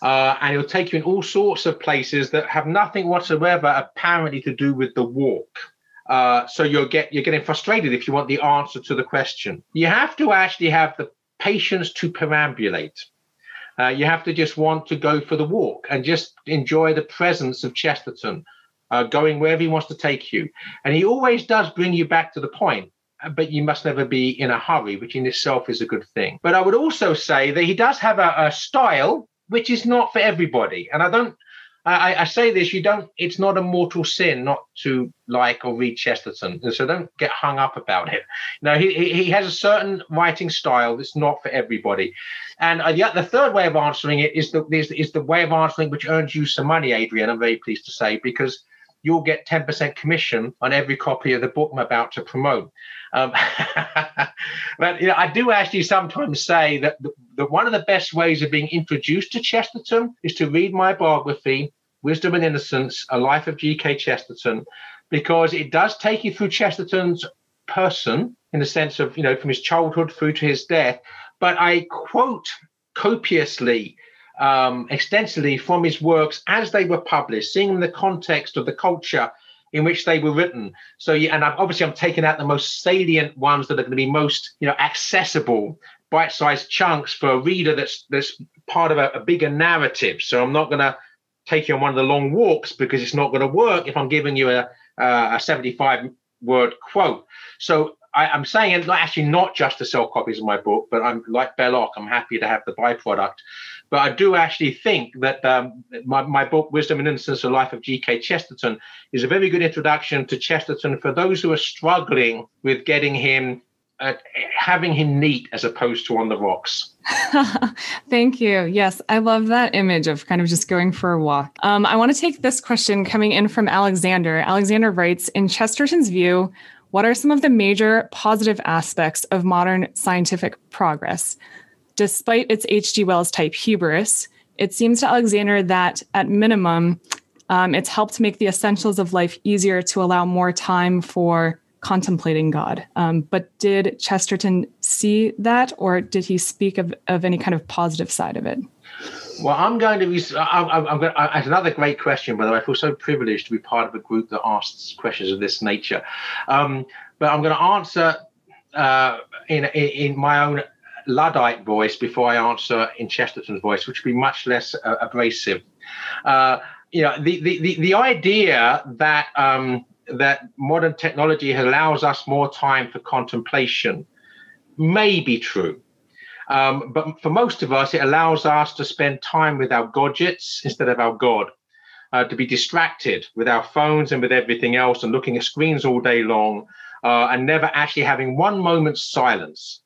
Uh, and he'll take you in all sorts of places that have nothing whatsoever apparently to do with the walk. Uh, so you're get you're getting frustrated if you want the answer to the question. You have to actually have the patience to perambulate. Uh, you have to just want to go for the walk and just enjoy the presence of Chesterton, uh, going wherever he wants to take you. And he always does bring you back to the point, uh, but you must never be in a hurry, which in itself is a good thing. But I would also say that he does have a, a style which is not for everybody. And I don't I, I, say this, you don't, it's not a mortal sin not to like or read Chesterton. and So don't get hung up about it. No, he, he has a certain writing style that's not for everybody. And uh, the, the third way of answering it is the, is, is the way of answering which earns you some money, Adrian, I'm very pleased to say, because you'll get 10% commission on every copy of the book I'm about to promote. Um, (laughs) but you know, I do actually sometimes say that the, the, one of the best ways of being introduced to Chesterton is to read my biography Wisdom and Innocence, A Life of G.K. Chesterton, because it does take you through Chesterton's person in the sense of, you know, from his childhood through to his death. But I quote copiously, um, extensively from his works as they were published, seeing in the context of the culture in which they were written. So, yeah, and I've, obviously, I'm taking out the most salient ones that are going to be most, you know, accessible, bite-sized chunks for a reader that's that's part of a, a bigger narrative. So, I'm not going to take you on one of the long walks because it's not going to work if I'm giving you a, a 75 word quote. So I, am saying it's actually not just to sell copies of my book, but I'm like Belloc, I'm happy to have the byproduct. But I do actually think that um, my, my book, Wisdom and Innocence, A Life of G.K. Chesterton, is a very good introduction to Chesterton for those who are struggling with getting him uh, having him neat as opposed to on the rocks. (laughs) Thank you. Yes, I love that image of kind of just going for a walk. Um, I want to take this question coming in from Alexander. Alexander writes In Chesterton's view, what are some of the major positive aspects of modern scientific progress? Despite its H.G. Wells type hubris, it seems to Alexander that at minimum, um, it's helped make the essentials of life easier to allow more time for contemplating God. Um, but did Chesterton see that, or did he speak of, of any kind of positive side of it? Well, I'm going to be. I'm, I'm going. To, it's another great question, by the way. I feel so privileged to be part of a group that asks questions of this nature. Um, but I'm going to answer uh, in, in, in my own Luddite voice before I answer in Chesterton's voice, which would be much less uh, abrasive. Uh, you know, the, the, the, the idea that um, that modern technology allows us more time for contemplation may be true. Um, but for most of us, it allows us to spend time with our gadgets instead of our God, uh, to be distracted with our phones and with everything else and looking at screens all day long uh, and never actually having one moment's silence.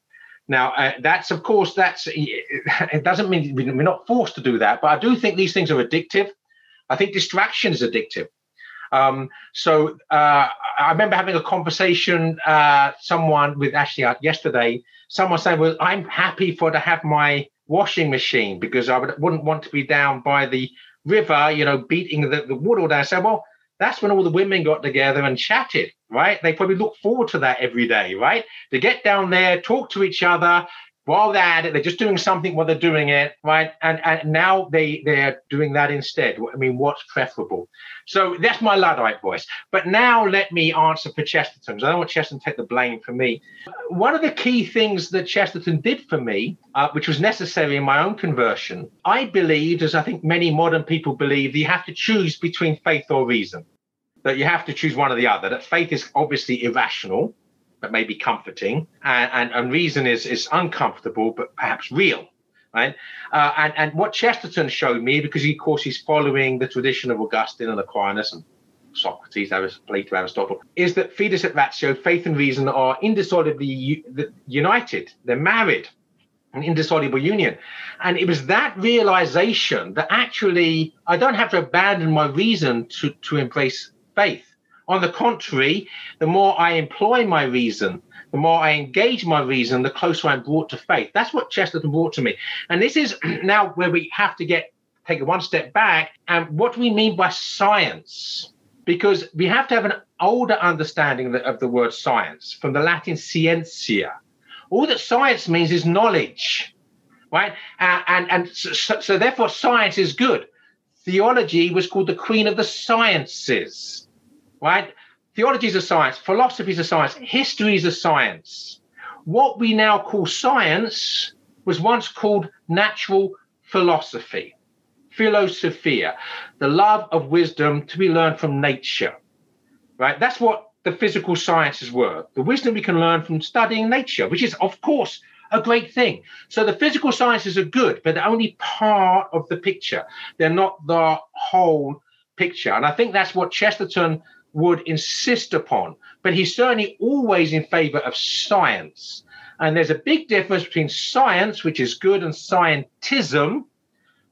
Now, uh, that's of course, that's (laughs) it doesn't mean we're not forced to do that, but I do think these things are addictive. I think distraction is addictive. Um, so uh, I remember having a conversation, uh, someone with Ashley uh, yesterday, someone saying, well, I'm happy for to have my washing machine because I would, wouldn't want to be down by the river, you know, beating the, the wood all day. I said, well, that's when all the women got together and chatted, right? They probably look forward to that every day, right? To get down there, talk to each other, while they're at it, they're just doing something while they're doing it, right? And and now they they're doing that instead. I mean, what's preferable? So that's my Luddite voice. But now let me answer for Chesterton, I don't want Chesterton to take the blame for me. One of the key things that Chesterton did for me, uh, which was necessary in my own conversion, I believed, as I think many modern people believe, that you have to choose between faith or reason. That you have to choose one or the other. That faith is obviously irrational but maybe comforting, and, and, and reason is is uncomfortable but perhaps real, right? Uh, and and what Chesterton showed me, because he, of course he's following the tradition of Augustine and Aquinas and Socrates, Plato, Aristotle, is that fides et ratio, faith and reason, are indissolubly united. They're married, an indissoluble union. And it was that realization that actually I don't have to abandon my reason to, to embrace faith. On the contrary, the more I employ my reason, the more I engage my reason, the closer I'm brought to faith. That's what Chesterton brought to me. And this is (clears throat) now where we have to get take one step back. And what do we mean by science? Because we have to have an older understanding of the, word science from the Latin scientia. All that science means is knowledge, right? Uh, and and so, so therefore, science is good. Theology was called the queen of the sciences right? Theology is a science, philosophy is a science, history is a science. What we now call science was once called natural philosophy, philosophia, the love of wisdom to be learned from nature. Right? That's what the physical sciences were. The wisdom we can learn from studying nature, which is, of course, a great thing. So the physical sciences are good, but they're only part of the picture. They're not the whole picture. And I think that's what Chesterton would insist upon. But he's certainly always in favor of science. And there's a big difference between science, which is good, and scientism,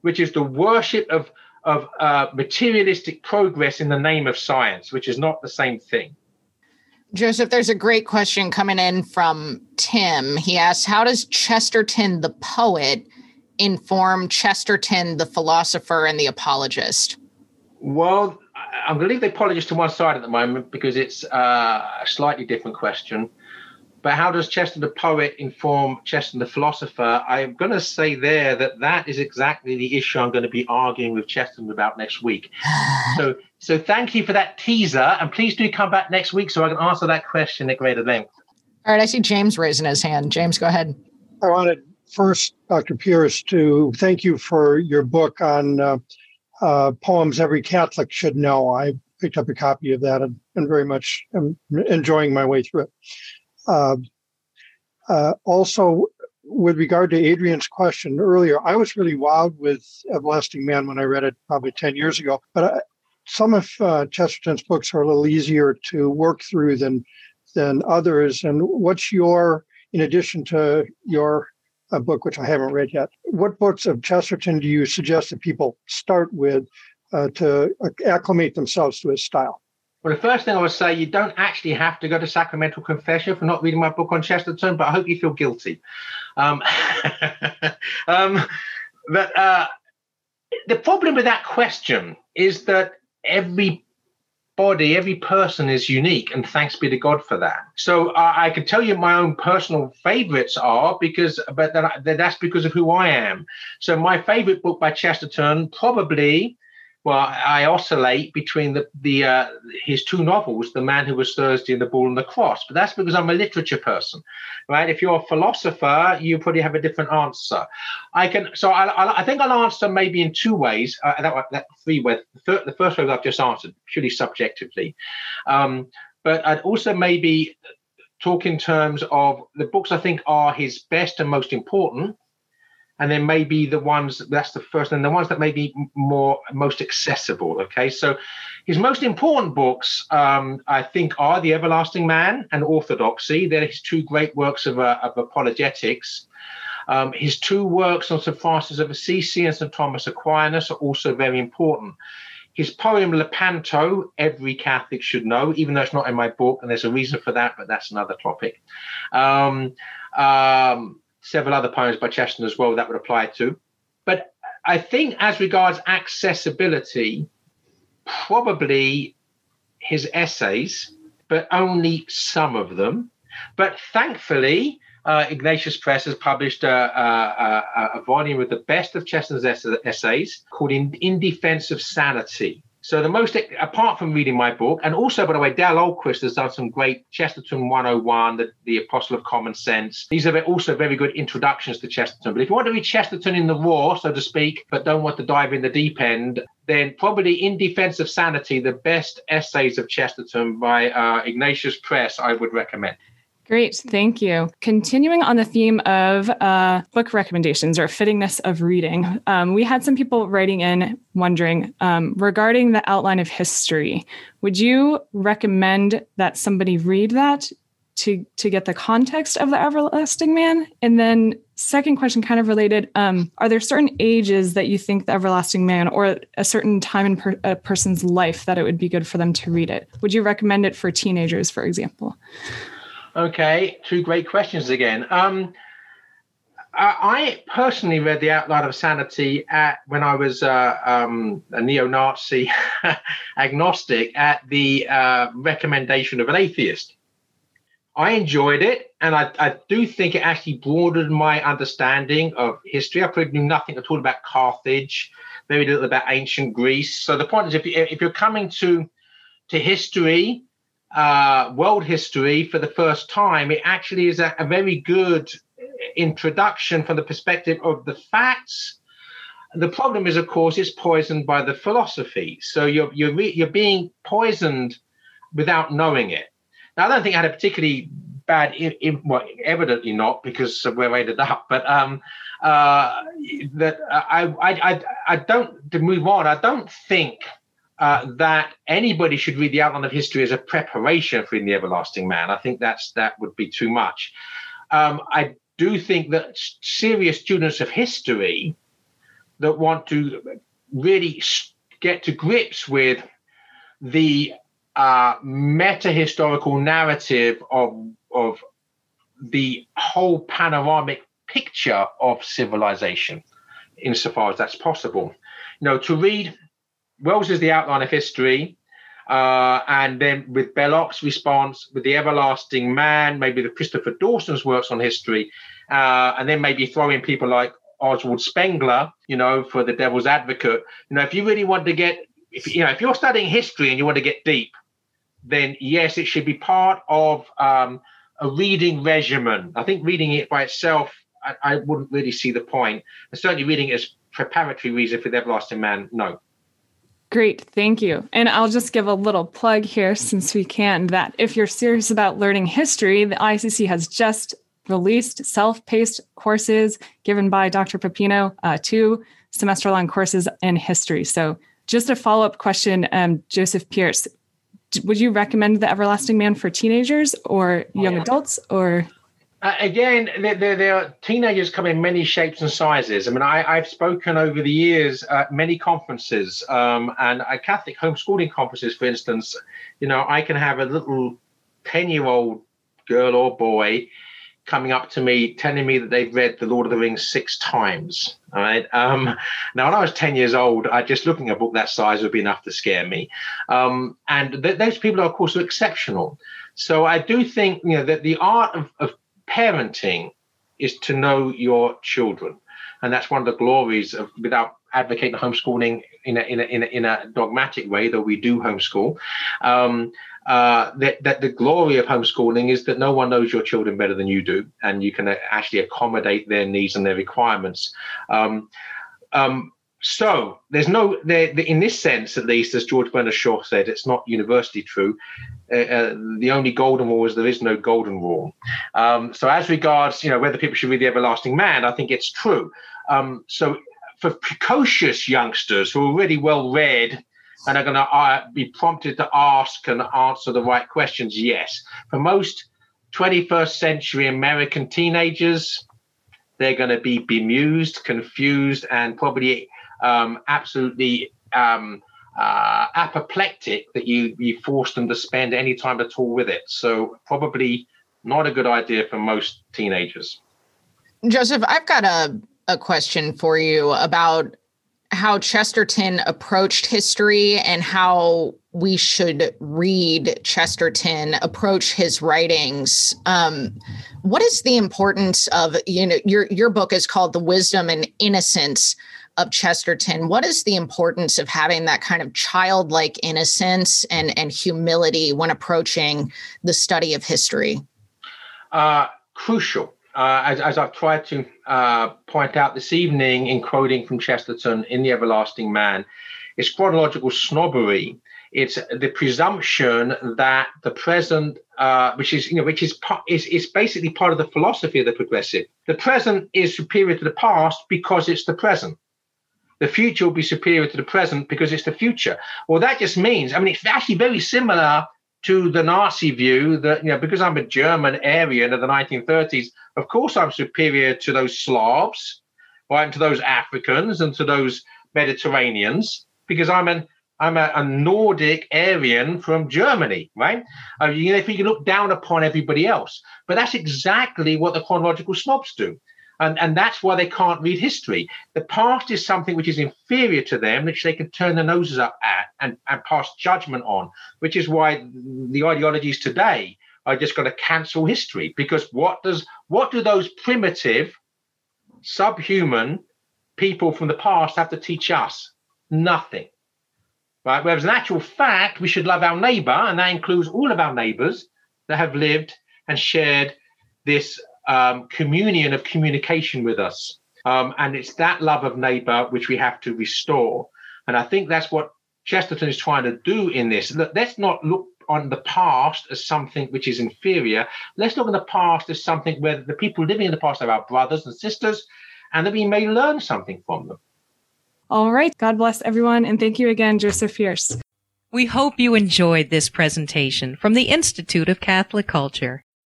which is the worship of, of uh, materialistic progress in the name of science, which is not the same thing. Joseph, there's a great question coming in from Tim. He asks, How does Chesterton the poet inform Chesterton the philosopher and the apologist? Well, I'm going to leave the apologist to one side at the moment because it's uh, a slightly different question. But how does Chesterton the poet inform Chesterton the philosopher? I'm going to say there that that is exactly the issue I'm going to be arguing with Chesterton about next week. (sighs) so, so thank you for that teaser, and please do come back next week so I can answer that question at greater length. All right, I see James raising his hand. James, go ahead. I wanted first, Dr. Pearce, to thank you for your book on uh, uh, poems every Catholic should know. I picked up a copy of that and, and very much am enjoying my way through it. Uh, uh, also, with regard to Adrian's question earlier, I was really wowed with Everlasting Man when I read it probably 10 years ago. But I, some of uh, Chesterton's books are a little easier to work through than than others. And what's your, in addition to your uh, book, which I haven't read yet, what books of Chesterton do you suggest that people start with uh, to acclimate themselves to his style? Well, the first thing I would say, you don't actually have to go to sacramental confession for not reading my book on Chesterton, but I hope you feel guilty. Um, (laughs) um, but uh, the problem with that question is that every body, every person is unique, and thanks be to God for that. So I can tell you my own personal favorites are because, but that, that's because of who I am. So my favorite book by Chesterton probably well, I oscillate between the the uh, his two novels, The Man Who Was Thursday and The Ball and the Cross. But that's because I'm a literature person, right? If you're a philosopher, you probably have a different answer. I can, so I, I think I'll answer maybe in two ways. Uh, that, that three ways. The, the, first way I've just answered purely subjectively, um, but I'd also maybe talk in terms of the books I think are his best and most important and then maybe the ones that's the first and the ones that may be more most accessible okay? So his most important books um, i think are the everlasting man and orthodoxy. They're his two great works of, uh, of apologetics. Um, his two works on st francis of assisi and st thomas aquinas are also very important. His poem lepanto every catholic should know even though it's not in my book and there's a reason for that but that's another topic. Um, um several other poems by Chesterton as well that would apply to. But I think as regards accessibility, probably his essays, but only some of them. But thankfully, uh, Ignatius Press has published a, a, a, a, volume of the best of Chesterton's essays called In, In Defense of Sanity. So the most, apart from reading my book, and also, by the way, Dale Ahlquist has done some great Chesterton 101, the, the Apostle of Common Sense. These are also very good introductions to Chesterton. But if you want to read Chesterton in the raw, so to speak, but don't want to dive in the deep end, then probably In Defense of Sanity, the best essays of Chesterton by uh, Ignatius Press, I would recommend. Great, thank you. Continuing on the theme of uh, book recommendations or fittingness of reading, um, we had some people writing in wondering um, regarding the outline of history. Would you recommend that somebody read that to to get the context of the everlasting man? And then, second question, kind of related: um, Are there certain ages that you think the everlasting man, or a certain time in per- a person's life, that it would be good for them to read it? Would you recommend it for teenagers, for example? Okay, two great questions again. Um, I personally read The Outline of Sanity at when I was uh, um, a neo-Nazi (laughs) agnostic at the uh, recommendation of an atheist. I enjoyed it, and I, I, do think it actually broadened my understanding of history. I probably knew nothing at all about Carthage, very little about ancient Greece. So the point is, if, you, if you're coming to to history uh, world history for the first time, it actually is a, a very good introduction from the perspective of the facts. The problem is, of course, it's poisoned by the philosophy. So you're you're re- you're being poisoned without knowing it. Now, I don't think I had a particularly bad, in, in, well, evidently not because of where I ended up, but um, uh, that I, I, I, I don't, to move on, I don't think uh, that anybody should read the outline of history as a preparation for the everlasting man. I think that's that would be too much. Um, I do think that serious students of history that want to really get to grips with the uh, meta historical narrative of of the whole panoramic picture of civilization, insofar as that's possible. You know, to read Wells is the outline of history, uh, and then with Belloc's response, with the everlasting man, maybe the Christopher Dawson's works on history, uh, and then maybe throw in people like Oswald Spengler, you know, for the devil's advocate. You know, if you really want to get, if you know, if you're studying history and you want to get deep, then yes, it should be part of um, a reading regimen. I think reading it by itself, I, I wouldn't really see the point. And certainly reading it as preparatory reason for the everlasting man, no. Great, thank you. And I'll just give a little plug here since we can that if you're serious about learning history, the ICC has just released self paced courses given by Dr. Pepino, uh, two semester long courses in history. So, just a follow up question, um, Joseph Pearce, would you recommend the everlasting man for teenagers or young oh, yeah. adults or uh, again there, are teenagers come in many shapes and sizes i mean I, have spoken over the years at many conferences um, and at catholic homeschooling conferences for instance you know i can have a little 10 year old girl or boy coming up to me telling me that they've read The Lord of the Rings six times. All right. Um, now, when I was 10 years old, I just looking at a book that size would be enough to scare me. Um, and th- those people are, of course, exceptional. So I do think you know that the art of, of parenting is to know your children. And that's one of the glories of without advocating homeschooling in a, in a, in a, in a dogmatic way, though we do homeschool. Um, uh, that, that the glory of homeschooling is that no one knows your children better than you do, and you can actually accommodate their needs and their requirements. Um, um, so there's no there in this sense, at least, as George Bernard Shaw said, it's not universally true. Uh, uh, the only golden rule is there is no golden rule. Um, so as regards, you know, whether people should read the Everlasting Man, I think it's true. Um, so for precocious youngsters who are already well read and are going to uh, be prompted to ask and answer the right questions? Yes. For most 21st century American teenagers, they're going to be bemused, confused, and probably um, absolutely um, uh, apoplectic that you you force them to spend any time at all with it. So probably not a good idea for most teenagers. Joseph, I've got a a question for you about how Chesterton approached history and how we should read Chesterton, approach his writings. Um, what is the importance of you know your your book is called The Wisdom and Innocence of Chesterton. What is the importance of having that kind of childlike innocence and and humility when approaching the study of history? Uh, crucial uh, as, as, I've tried to uh, point out this evening in quoting from Chesterton in The Everlasting Man, it's chronological snobbery. It's the presumption that the present, uh, which is you know, which is, is is basically part of the philosophy of the progressive. The present is superior to the past because it's the present. The future will be superior to the present because it's the future. Well, that just means, I mean, it's actually very similar to the Nazi view that, you know, because I'm a German Aryan of the 1930s, of course I'm superior to those Slavs, right, and to those Africans and to those Mediterraneans, because I'm an I'm a, a Nordic Aryan from Germany, right? Uh, you know, if you can look down upon everybody else, but that's exactly what the chronological snobs do. And, and that's why they can't read history. The past is something which is inferior to them, which they can turn their noses up at and, and pass judgment on, which is why the ideologies today are just going to cancel history. Because what does what do those primitive, subhuman people from the past have to teach us? Nothing. Right? Whereas in actual fact, we should love our neighbor, and that includes all of our neighbors that have lived and shared this um, communion of communication with us. Um, and it's that love of neighbor which we have to restore. And I think that's what Chesterton is trying to do in this. Let's not look on the past as something which is inferior. Let's look at the past as something where the people living in the past are our brothers and sisters, and that we may learn something from them. All right. God bless everyone. And thank you again, Joseph Pearce. We hope you enjoyed this presentation from the Institute of Catholic Culture.